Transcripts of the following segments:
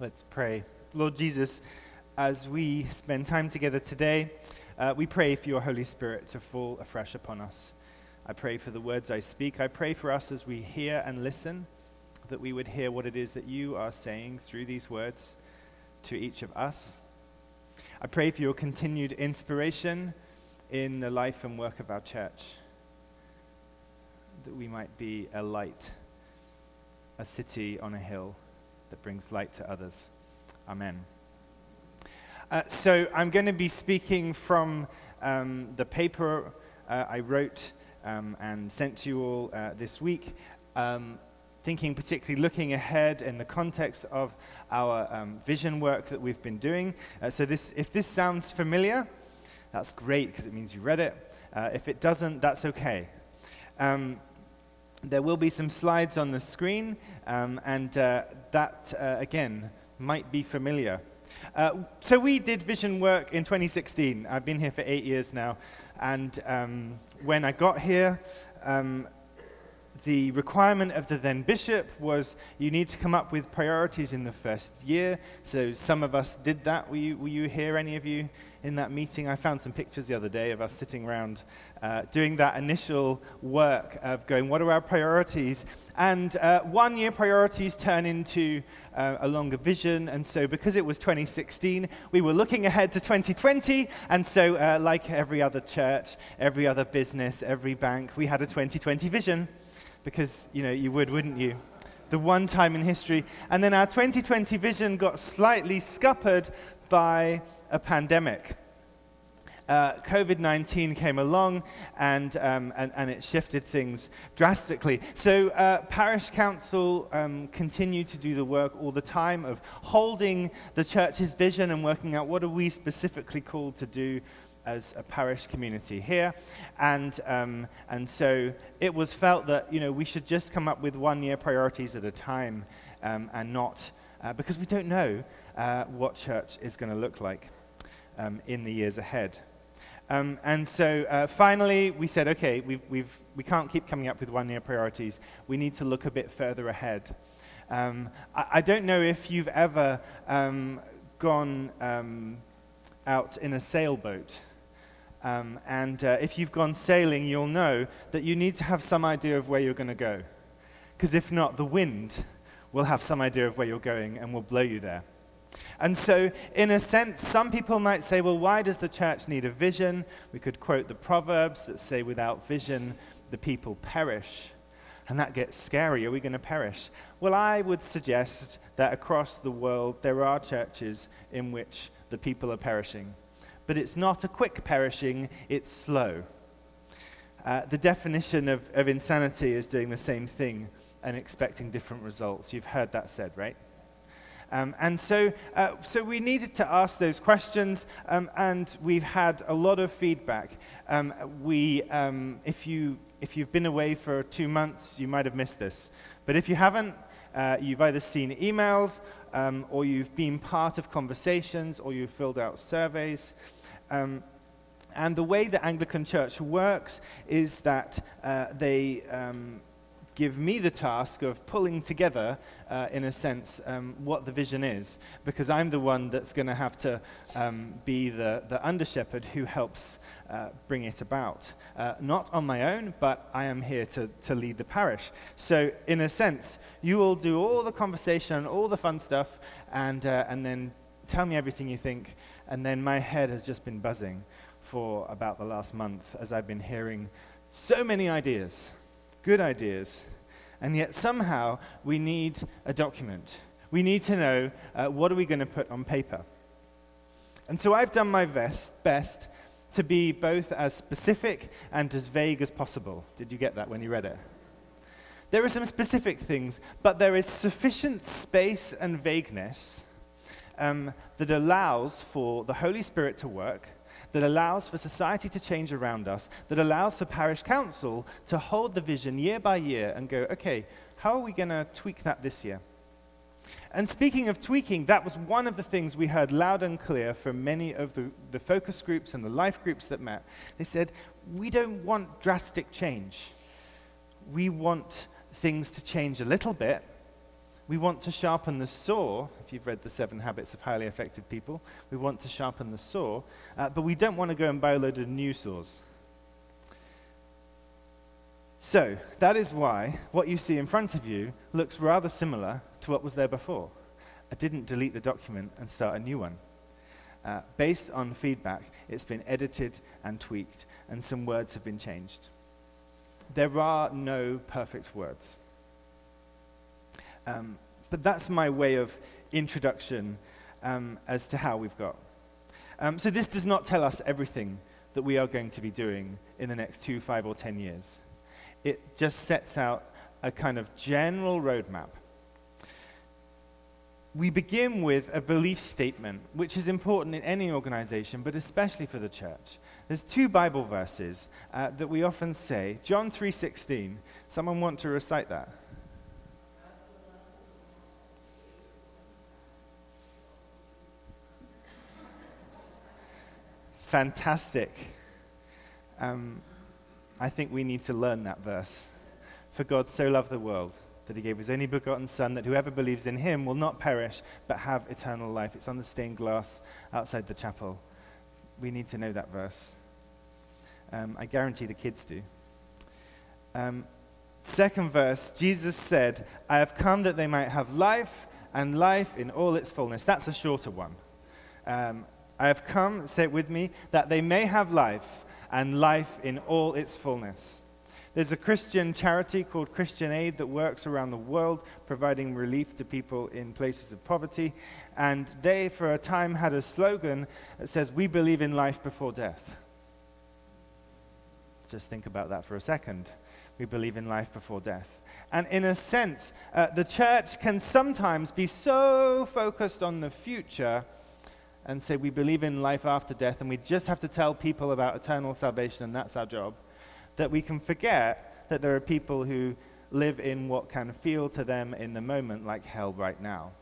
Let's pray. Lord Jesus, as we spend time together today, uh, we pray for your Holy Spirit to fall afresh upon us. I pray for the words I speak. I pray for us as we hear and listen, that we would hear what it is that you are saying through these words to each of us. I pray for your continued inspiration in the life and work of our church, that we might be a light, a city on a hill that brings light to others. Amen. Uh, so I'm going to be speaking from um, the paper uh, I wrote um, and sent to you all uh, this week, um, thinking particularly looking ahead in the context of our um, vision work that we've been doing. Uh, so this, if this sounds familiar, that's great because it means you read it. Uh, if it doesn't, that's okay. There will be some slides on the screen, um, and uh, that, uh, again, might be familiar. Uh, so we did vision work in 2016. I've been here for eight years now, and um, when I got here, um, the requirement of the then bishop was you need to come up with priorities in the first year. So some of us did that. Were you, were you here, any of you, in that meeting? I found some pictures the other day of us sitting around uh, doing that initial work of going, what are our priorities? And uh, one year priorities turn into uh, a longer vision. And so, because it was 2016, we were looking ahead to 2020. And so, uh, like every other church, every other business, every bank, we had a 2020 vision because, you know, you would, wouldn't you? The one time in history. And then our 2020 vision got slightly scuppered by a pandemic. Uh, COVID 19 came along and, um, and, and, it shifted things drastically. So, uh, Parish Council um, continued to do the work all the time of holding the church's vision and working out what are we specifically called to do as a parish community here. And, um, and so it was felt that, you know, we should just come up with one year priorities at a time um, and not, uh, because we don't know uh, what church is going to look like um, in the years ahead. Um, and so uh, finally, we said, okay, we've, we've, we can't keep coming up with one year priorities. We need to look a bit further ahead. Um, I, I, don't know if you've ever um, gone out in a sailboat. Um, and uh, if you've gone sailing, you'll know that you need to have some idea of where you're going to go. Because if not, the wind will have some idea of where you're going and will blow you there. And so, in a sense, some people might say, well, why does the church need a vision? We could quote the Proverbs that say, without vision, the people perish. And that gets scary. Are we going to perish? Well, I would suggest that across the world, there are churches in which the people are perishing but it's not a quick perishing, it's slow. Uh, the definition of, of insanity is doing the same thing and expecting different results. You've heard that said, right? Um, and so, uh, so we needed to ask those questions, um, and we've had a lot of feedback. Um, we, um, if, you, if you've been away for two months, you might have missed this. But if you haven't, uh, you've either seen emails, um, or you've been part of conversations, or you've filled out surveys. Um, and the way the Anglican Church works is that uh, they um, give me the task of pulling together, uh, in a sense, um, what the vision is, because I'm the one that's going to have to um, be the, the under shepherd who helps uh, bring it about. Uh, not on my own, but I am here to, to lead the parish. So, in a sense, you will do all the conversation, all the fun stuff, and, uh, and then tell me everything you think and then my head has just been buzzing for about the last month as I've been hearing so many ideas, good ideas, and yet somehow we need a document. We need to know uh, what are we going to put on paper. And so I've done my best, best to be both as specific and as vague as possible. Did you get that when you read it? There are some specific things, but there is sufficient space and vagueness um, that allows for the Holy Spirit to work, that allows for society to change around us, that allows for parish council to hold the vision year by year and go, okay, how are we going to tweak that this year? And speaking of tweaking, that was one of the things we heard loud and clear from many of the, the focus groups and the life groups that met. They said, we don't want drastic change. We want things to change a little bit. We want to sharpen the saw, you've read The Seven Habits of Highly Effective People. We want to sharpen the saw, uh, but we don't want to go and buy a load of new saws. So, that is why what you see in front of you looks rather similar to what was there before. I didn't delete the document and start a new one. Uh, based on feedback, it's been edited and tweaked, and some words have been changed. There are no perfect words. Um, but that's my way of introduction um, as to how we've got. Um, so, this does not tell us everything that we are going to be doing in the next two, five, or ten years. It just sets out a kind of general roadmap. We begin with a belief statement, which is important in any organization, but especially for the church. There's two Bible verses uh, that we often say. John 3:16. Someone want to recite that? Fantastic. Um, I think we need to learn that verse. For God so loved the world that he gave his only begotten Son, that whoever believes in him will not perish, but have eternal life. It's on the stained glass outside the chapel. We need to know that verse. Um, I guarantee the kids do. Um, second verse, Jesus said, I have come that they might have life and life in all its fullness. That's a shorter one. Um, I have come, say it with me, that they may have life and life in all its fullness. There's a Christian charity called Christian Aid that works around the world providing relief to people in places of poverty. And they, for a time, had a slogan that says, We believe in life before death. Just think about that for a second. We believe in life before death. And in a sense, uh, the church can sometimes be so focused on the future and say we believe in life after death and we just have to tell people about eternal salvation and that's our job, that we can forget that there are people who live in what can feel to them in the moment like hell right now.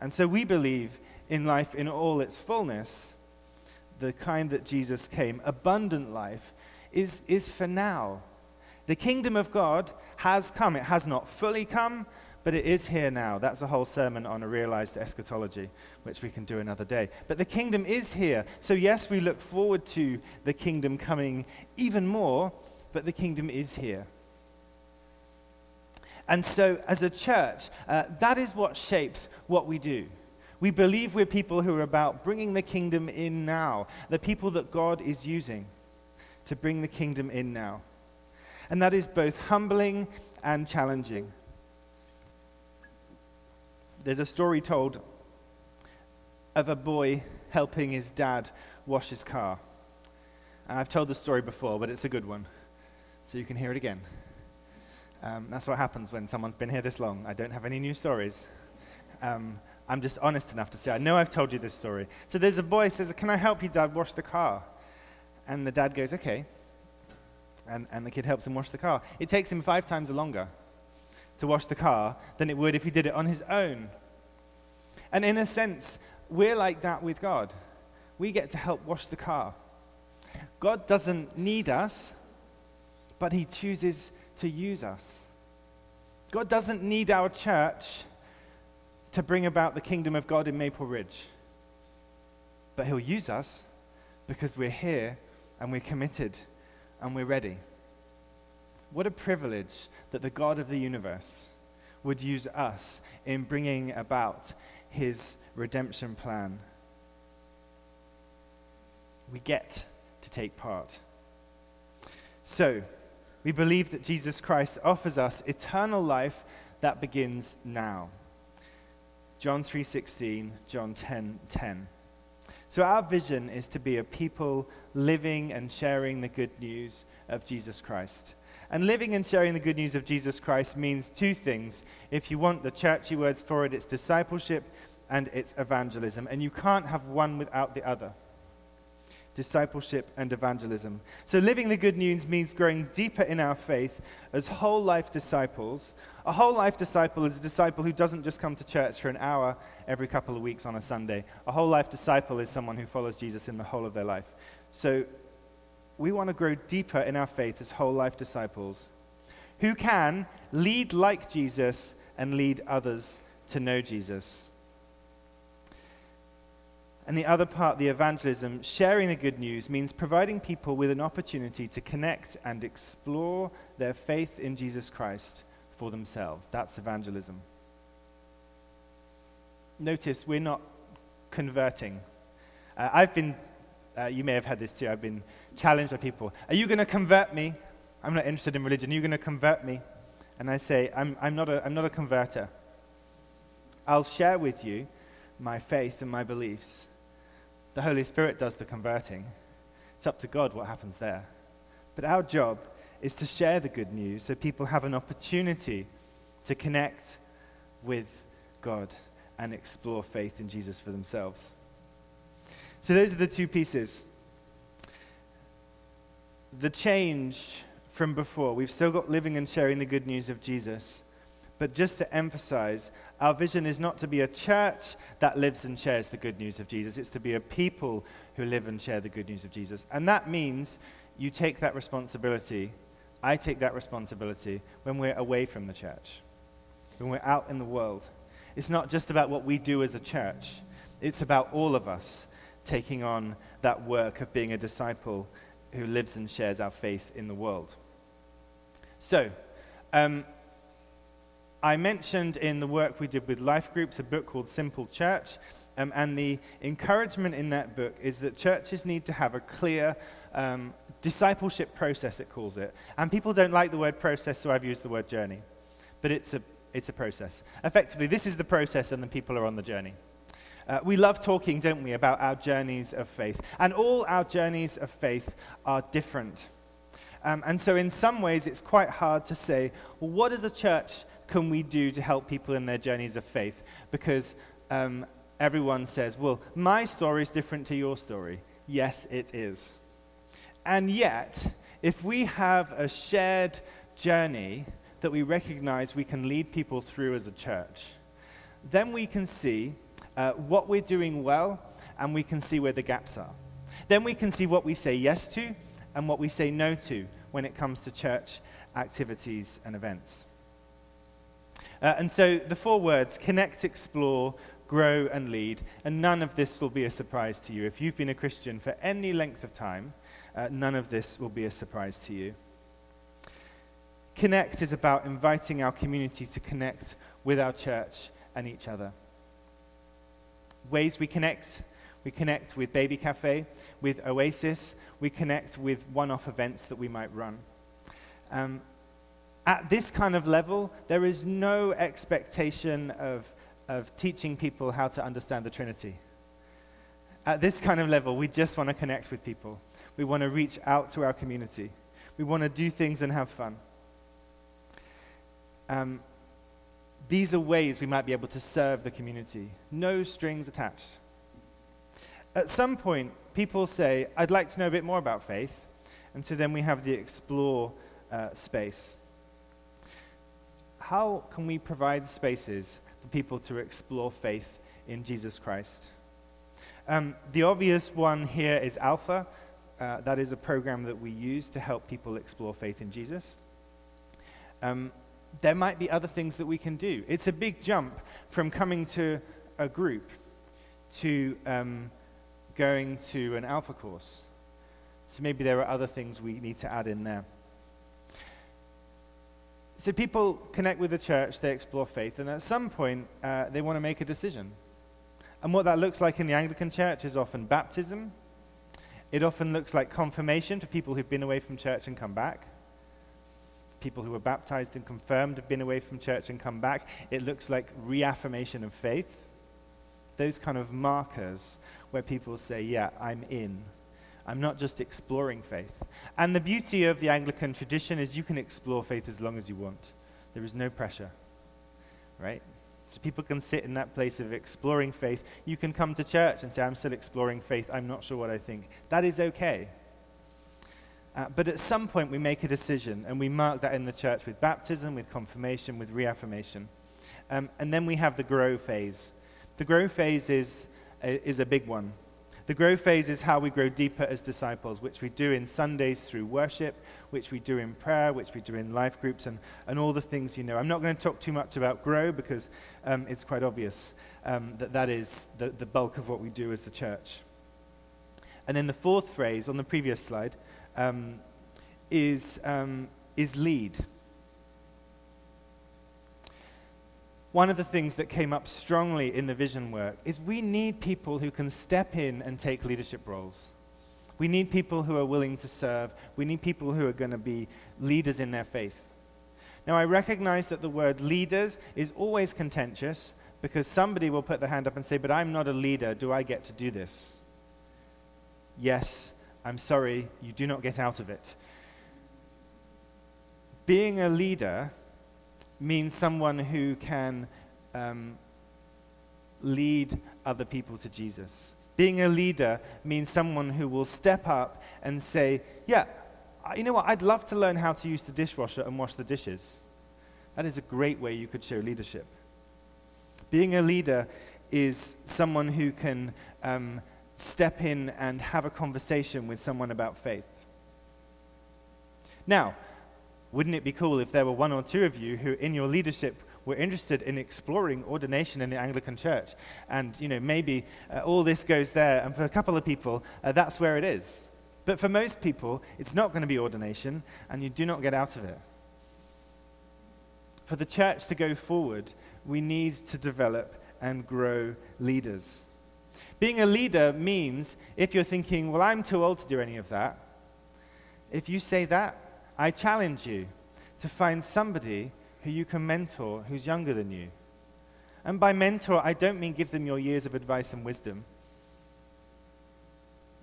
And so we believe in life in all its fullness, the kind that Jesus came, abundant life, is, is for now. The kingdom of God has come. It has not fully come, but it is here now. That's a whole sermon on a realized eschatology, which we can do another day. But the kingdom is here. So, yes, we look forward to the kingdom coming even more, but the kingdom is here. And so, as a church, uh, that is what shapes what we do. We believe we're people who are about bringing the kingdom in now, the people that God is using to bring the kingdom in now. And that is both humbling and challenging there's a story told of a boy helping his dad wash his car. And I've told the story before, but it's a good one. So you can hear it again. Um, that's what happens when someone's been here this long. I don't have any new stories. Um, I'm just honest enough to say, I know I've told you this story. So there's a boy says, Can I help you, Dad, wash the car? And the dad goes, Okay. And, and the kid helps him wash the car. It takes him five times longer to wash the car than it would if he did it on his own. And in a sense, we're like that with God. We get to help wash the car. God doesn't need us, but he chooses to use us. God doesn't need our church to bring about the kingdom of God in Maple Ridge, but he'll use us because we're here and we're committed and we're ready. What a privilege that the God of the universe would use us in bringing about his redemption plan. We get to take part. So, we believe that Jesus Christ offers us eternal life that begins now. John 3:16, John 10:10. 10. So our vision is to be a people living and sharing the good news of Jesus Christ. And living and sharing the good news of Jesus Christ means two things. If you want the churchy words for it, it's discipleship and it's evangelism. And you can't have one without the other discipleship and evangelism. So, living the good news means growing deeper in our faith as whole life disciples. A whole life disciple is a disciple who doesn't just come to church for an hour every couple of weeks on a Sunday. A whole life disciple is someone who follows Jesus in the whole of their life. So, we want to grow deeper in our faith as whole life disciples who can lead like Jesus and lead others to know Jesus. And the other part, the evangelism, sharing the good news, means providing people with an opportunity to connect and explore their faith in Jesus Christ for themselves. That's evangelism. Notice we're not converting. Uh, I've been, uh, you may have had this too, I've been challenged by people. Are you going to convert me? I'm not interested in religion. Are you going to convert me? And I say, I'm, I'm, not a, I'm not a converter. I'll share with you my faith and my beliefs. The Holy Spirit does the converting. It's up to God what happens there. But our job is to share the good news so people have an opportunity to connect with God and explore faith in Jesus for themselves. So, those are the two pieces. The change from before, we've still got living and sharing the good news of Jesus. But just to emphasize, our vision is not to be a church that lives and shares the good news of Jesus. It's to be a people who live and share the good news of Jesus. And that means you take that responsibility. I take that responsibility when we're away from the church, when we're out in the world. It's not just about what we do as a church, it's about all of us taking on that work of being a disciple who lives and shares our faith in the world. So, um, I mentioned in the work we did with life groups a book called Simple Church. Um, and the encouragement in that book is that churches need to have a clear um, discipleship process, it calls it. And people don't like the word process, so I've used the word journey. But it's a, it's a process. Effectively, this is the process, and the people are on the journey. Uh, we love talking, don't we, about our journeys of faith. And all our journeys of faith are different. Um, and so, in some ways, it's quite hard to say, well, what does a church can we do to help people in their journeys of faith? Because um, everyone says, well, my story is different to your story. Yes, it is. And yet, if we have a shared journey that we recognize we can lead people through as a church, then we can see uh, what we're doing well and we can see where the gaps are. Then we can see what we say yes to and what we say no to when it comes to church activities and events. Uh, and so the four words connect, explore, grow, and lead. And none of this will be a surprise to you. If you've been a Christian for any length of time, uh, none of this will be a surprise to you. Connect is about inviting our community to connect with our church and each other. Ways we connect we connect with Baby Cafe, with Oasis, we connect with one off events that we might run. Um, at this kind of level, there is no expectation of, of teaching people how to understand the Trinity. At this kind of level, we just want to connect with people. We want to reach out to our community. We want to do things and have fun. Um, these are ways we might be able to serve the community. No strings attached. At some point, people say, I'd like to know a bit more about faith. And so then we have the explore uh, space how can we provide spaces for people to explore faith in Jesus Christ? Um, the obvious one here is Alpha. Uh, that is a program that we use to help people explore faith in Jesus. Um, there might be other things that we can do. It's a big jump from coming to a group to um, going to an Alpha course. So maybe there are other things we need to add in there. So people connect with the church, they explore faith, and at some point uh, they want to make a decision. And what that looks like in the Anglican church is often baptism. It often looks like confirmation for people who've been away from church and come back. People who were baptized and confirmed have been away from church and come back. It looks like reaffirmation of faith. Those kind of markers where people say, Yeah, I'm in. I'm not just exploring faith. And the beauty of the Anglican tradition is you can explore faith as long as you want. There is no pressure, right? So people can sit in that place of exploring faith. You can come to church and say, I'm still exploring faith. I'm not sure what I think. That is okay. Uh, but at some point, we make a decision, and we mark that in the church with baptism, with confirmation, with reaffirmation. Um, and then we have the grow phase. The grow phase is, is a big one The grow phase is how we grow deeper as disciples, which we do in Sundays through worship, which we do in prayer, which we do in life groups, and, and all the things you know. I'm not going to talk too much about grow because um, it's quite obvious um, that that is the, the bulk of what we do as the church. And then the fourth phrase on the previous slide um, is, um, is lead. One of the things that came up strongly in the vision work is we need people who can step in and take leadership roles. We need people who are willing to serve. We need people who are going to be leaders in their faith. Now, I recognize that the word leaders is always contentious because somebody will put their hand up and say, But I'm not a leader. Do I get to do this? Yes, I'm sorry, you do not get out of it. Being a leader means someone who can um, lead other people to Jesus. Being a leader means someone who will step up and say, Yeah, you know what? I'd love to learn how to use the dishwasher and wash the dishes. That is a great way you could show leadership. Being a leader is someone who can um, step in and have a conversation with someone about faith. Now, wouldn't it be cool if there were one or two of you who, in your leadership, were interested in exploring ordination in the Anglican Church? And, you know, maybe uh, all this goes there, and for a couple of people, uh, that's where it is. But for most people, it's not going to be ordination, and you do not get out of it. For the church to go forward, we need to develop and grow leaders. Being a leader means if you're thinking, well, I'm too old to do any of that, if you say that, I challenge you to find somebody who you can mentor who's younger than you. And by mentor, I don't mean give them your years of advice and wisdom.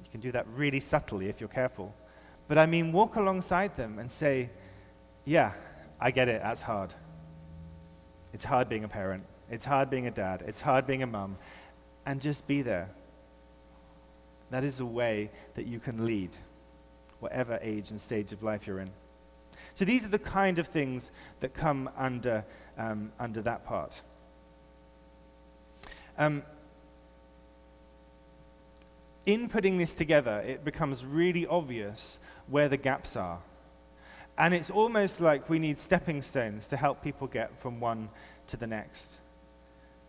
You can do that really subtly if you're careful. But I mean walk alongside them and say, yeah, I get it, that's hard. It's hard being a parent. It's hard being a dad. It's hard being a mum. And just be there. That is a way that you can lead, whatever age and stage of life you're in. So these are the kind of things that come under, um, under that part. Um, in putting this together, it becomes really obvious where the gaps are. And it's almost like we need stepping stones to help people get from one to the next.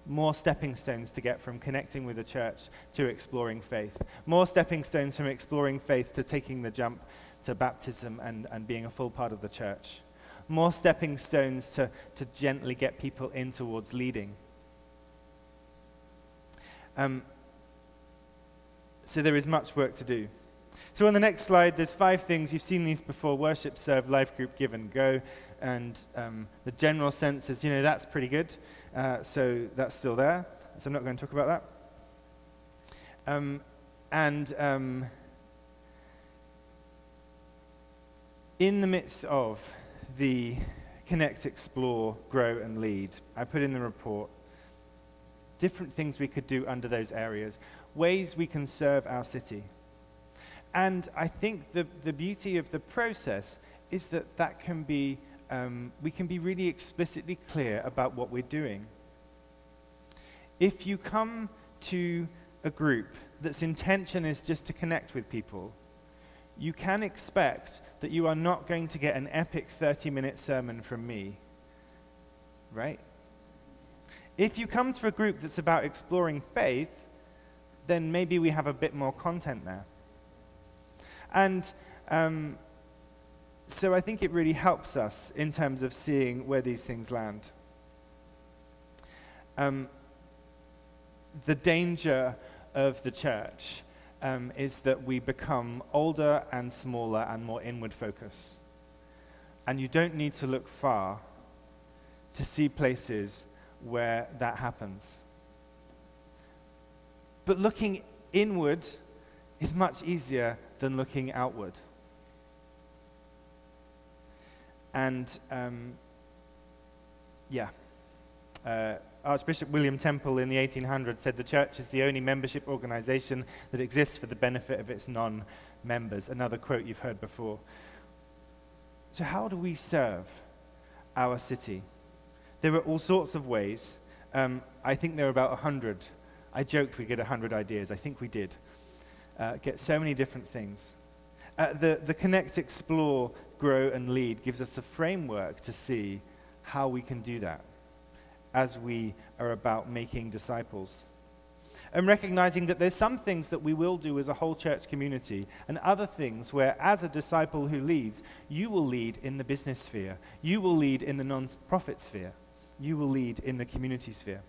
More stepping stones to get from connecting with the church to exploring faith. More stepping stones from exploring faith to taking the jump to baptism and, and being a full part of the church. More stepping stones to, to gently get people in towards leading. Um, so there is much work to do. So on the next slide, there's five things. You've seen these before worship, serve, life group, give, and go. And um, the general sense is, you know, that's pretty good. Uh, so that's still there. So I'm not going to talk about that. Um, and um, in the midst of the Connect, Explore, Grow, and Lead, I put in the report different things we could do under those areas, ways we can serve our city. And I think the, the beauty of the process is that that can be, um, we can be really explicitly clear about what we're doing. If you come to a group that's intention is just to connect with people, you can expect that you are not going to get an epic 30 minute sermon from me. Right? If you come to a group that's about exploring faith, then maybe we have a bit more content there. And um, so I think it really helps us in terms of seeing where these things land. Um, the danger of the church um, is that we become older and smaller and more inward focused. And you don't need to look far to see places where that happens. But looking inward is much easier than looking outward. And um, yeah. Uh, Archbishop William Temple in the 1800s said the church is the only membership organization that exists for the benefit of its non members. Another quote you've heard before. So, how do we serve our city? There are all sorts of ways. Um, I think there are about 100. I joked we get 100 ideas. I think we did. uh, get so many different things. Uh, the, the Connect, Explore, Grow, and Lead gives us a framework to see how we can do that as we are about making disciples. And recognizing that there's some things that we will do as a whole church community, and other things where, as a disciple who leads, you will lead in the business sphere, you will lead in the non profit sphere, you will lead in the community sphere.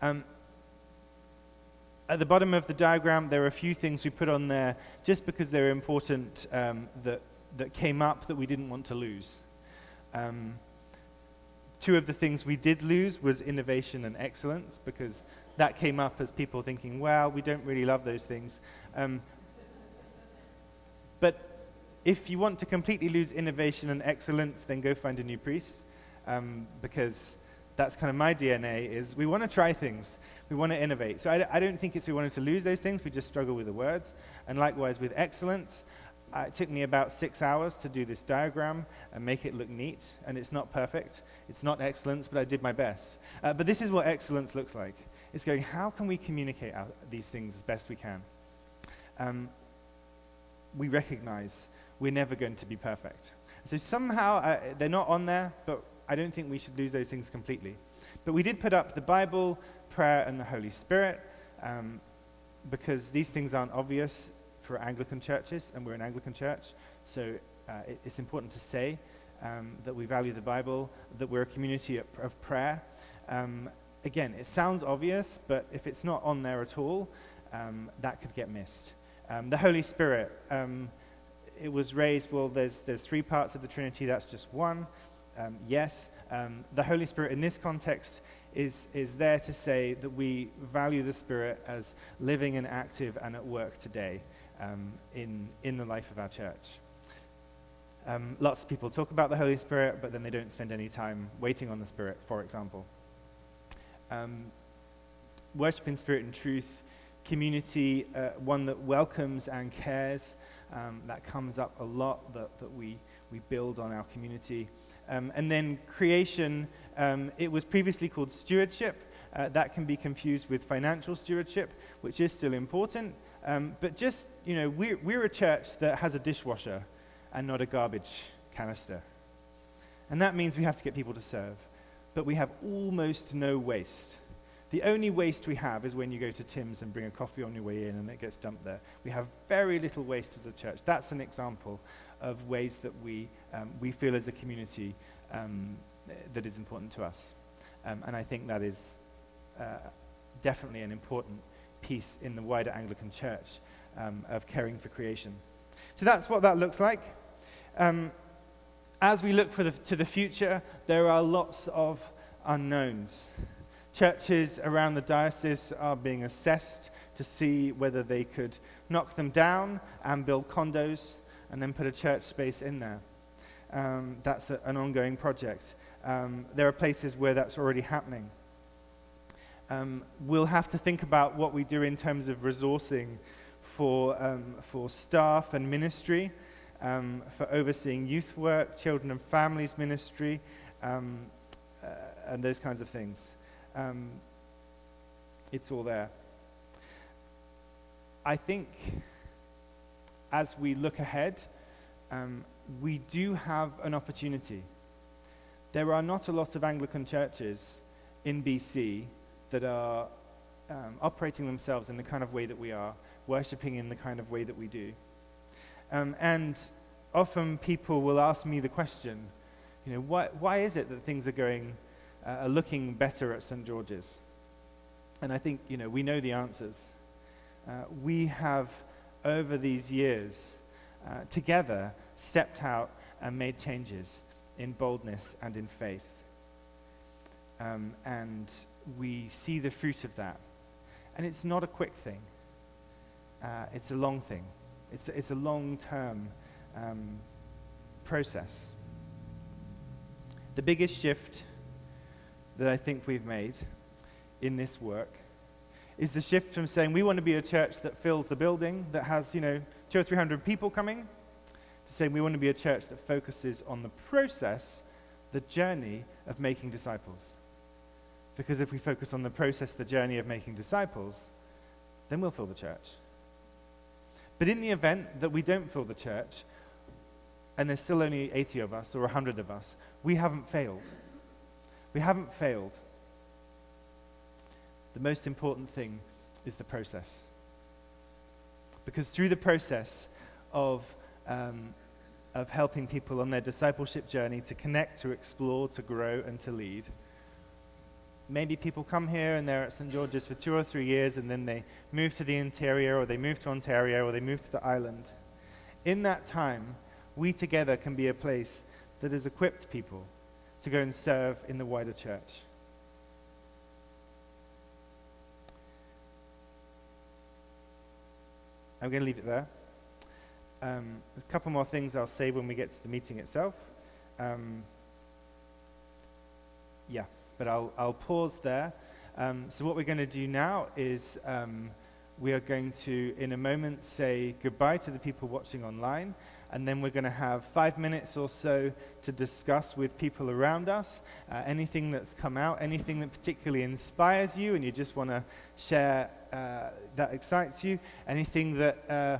Um, at the bottom of the diagram, there are a few things we put on there just because they're important um, that, that came up that we didn't want to lose. Um, two of the things we did lose was innovation and excellence because that came up as people thinking, well, we don't really love those things. Um, but if you want to completely lose innovation and excellence, then go find a new priest um, because that's kind of my DNA is we want to try things. We want to innovate. So I, I, don't think it's we wanted to lose those things. We just struggle with the words. And likewise with excellence, uh, it took me about six hours to do this diagram and make it look neat. And it's not perfect. It's not excellence, but I did my best. Uh, but this is what excellence looks like. It's going, how can we communicate out these things as best we can? Um, we recognize we're never going to be perfect. So somehow, uh, they're not on there, but I don't think we should lose those things completely. But we did put up the Bible, prayer, and the Holy Spirit um, because these things aren't obvious for Anglican churches, and we're an Anglican church. So uh, it, it's important to say um, that we value the Bible, that we're a community of, prayer. Um, again, it sounds obvious, but if it's not on there at all, um, that could get missed. Um, the Holy Spirit, um, it was raised, well, there's, there's three parts of the Trinity, that's just one um, yes, um, the Holy Spirit in this context is, is there to say that we value the Spirit as living and active and at work today um, in, in the life of our church. Um, lots of people talk about the Holy Spirit, but then they don't spend any time waiting on the Spirit, for example. Um, worship in spirit and truth, community, uh, one that welcomes and cares, um, that comes up a lot, that, that we, we build on our community. Um, and then creation, um, it was previously called stewardship. Uh, that can be confused with financial stewardship, which is still important. Um, but just, you know, we're, we're a church that has a dishwasher and not a garbage canister. And that means we have to get people to serve. But we have almost no waste. The only waste we have is when you go to Tim's and bring a coffee on your way in and it gets dumped there. We have very little waste as a church. That's an example of ways that we, um, we feel as a community um, that is important to us. Um, and I think that is uh, definitely an important piece in the wider Anglican Church um, of caring for creation. So that's what that looks like. Um, as we look the, to the future, there are lots of unknowns. Churches around the diocese are being assessed to see whether they could knock them down and build condos and then put a church space in there. Um, that's a, an ongoing project. Um, there are places where that's already happening. Um, we'll have to think about what we do in terms of resourcing for, um, for staff and ministry, um, for overseeing youth work, children and families ministry, uh, and those kinds of things. it's all there. I think as we look ahead, um, we do have an opportunity. There are not a lot of Anglican churches in BC that are um, operating themselves in the kind of way that we are, worshipping in the kind of way that we do. Um, and often people will ask me the question, you know, why, why is it that things are going, uh, are looking better at St. George's? And I think, you know, we know the answers. Uh, we have over these years uh, together stepped out and made changes in boldness and in faith. Um, and we see the fruit of that. And it's not a quick thing, uh, it's a long thing, it's, it's a long term um, process. The biggest shift that I think we've made in this work is the shift from saying we want to be a church that fills the building, that has, you know, two or three hundred people coming, saying we want to be a church that focuses on the process, the journey of making disciples. Because if we focus on the process, the journey of making disciples, then we'll fill the church. But in the event that we don't fill the church, and there's still only 80 of us or 100 of us, we haven't failed. We haven't failed. The most important thing is the process. Because through the process of, um, of helping people on their discipleship journey to connect, to explore, to grow, and to lead, maybe people come here and they're at St. George's for two or three years and then they move to the interior or they move to Ontario or they move to the island. In that time, we together can be a place that has equipped people to go and serve in the wider church. I'm going to leave it there. Um, there's a couple more things I'll say when we get to the meeting itself. Um, yeah but I'll, I'll pause there. Um, so, what we're going to do now is um, we are going to, in a moment, say goodbye to the people watching online, and then we're going to have five minutes or so to discuss with people around us uh, anything that's come out, anything that particularly inspires you, and you just want to share uh, that excites you, anything that uh,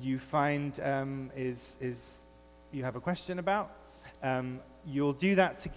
you find um, is, is you have a question about. Um, you'll do that together.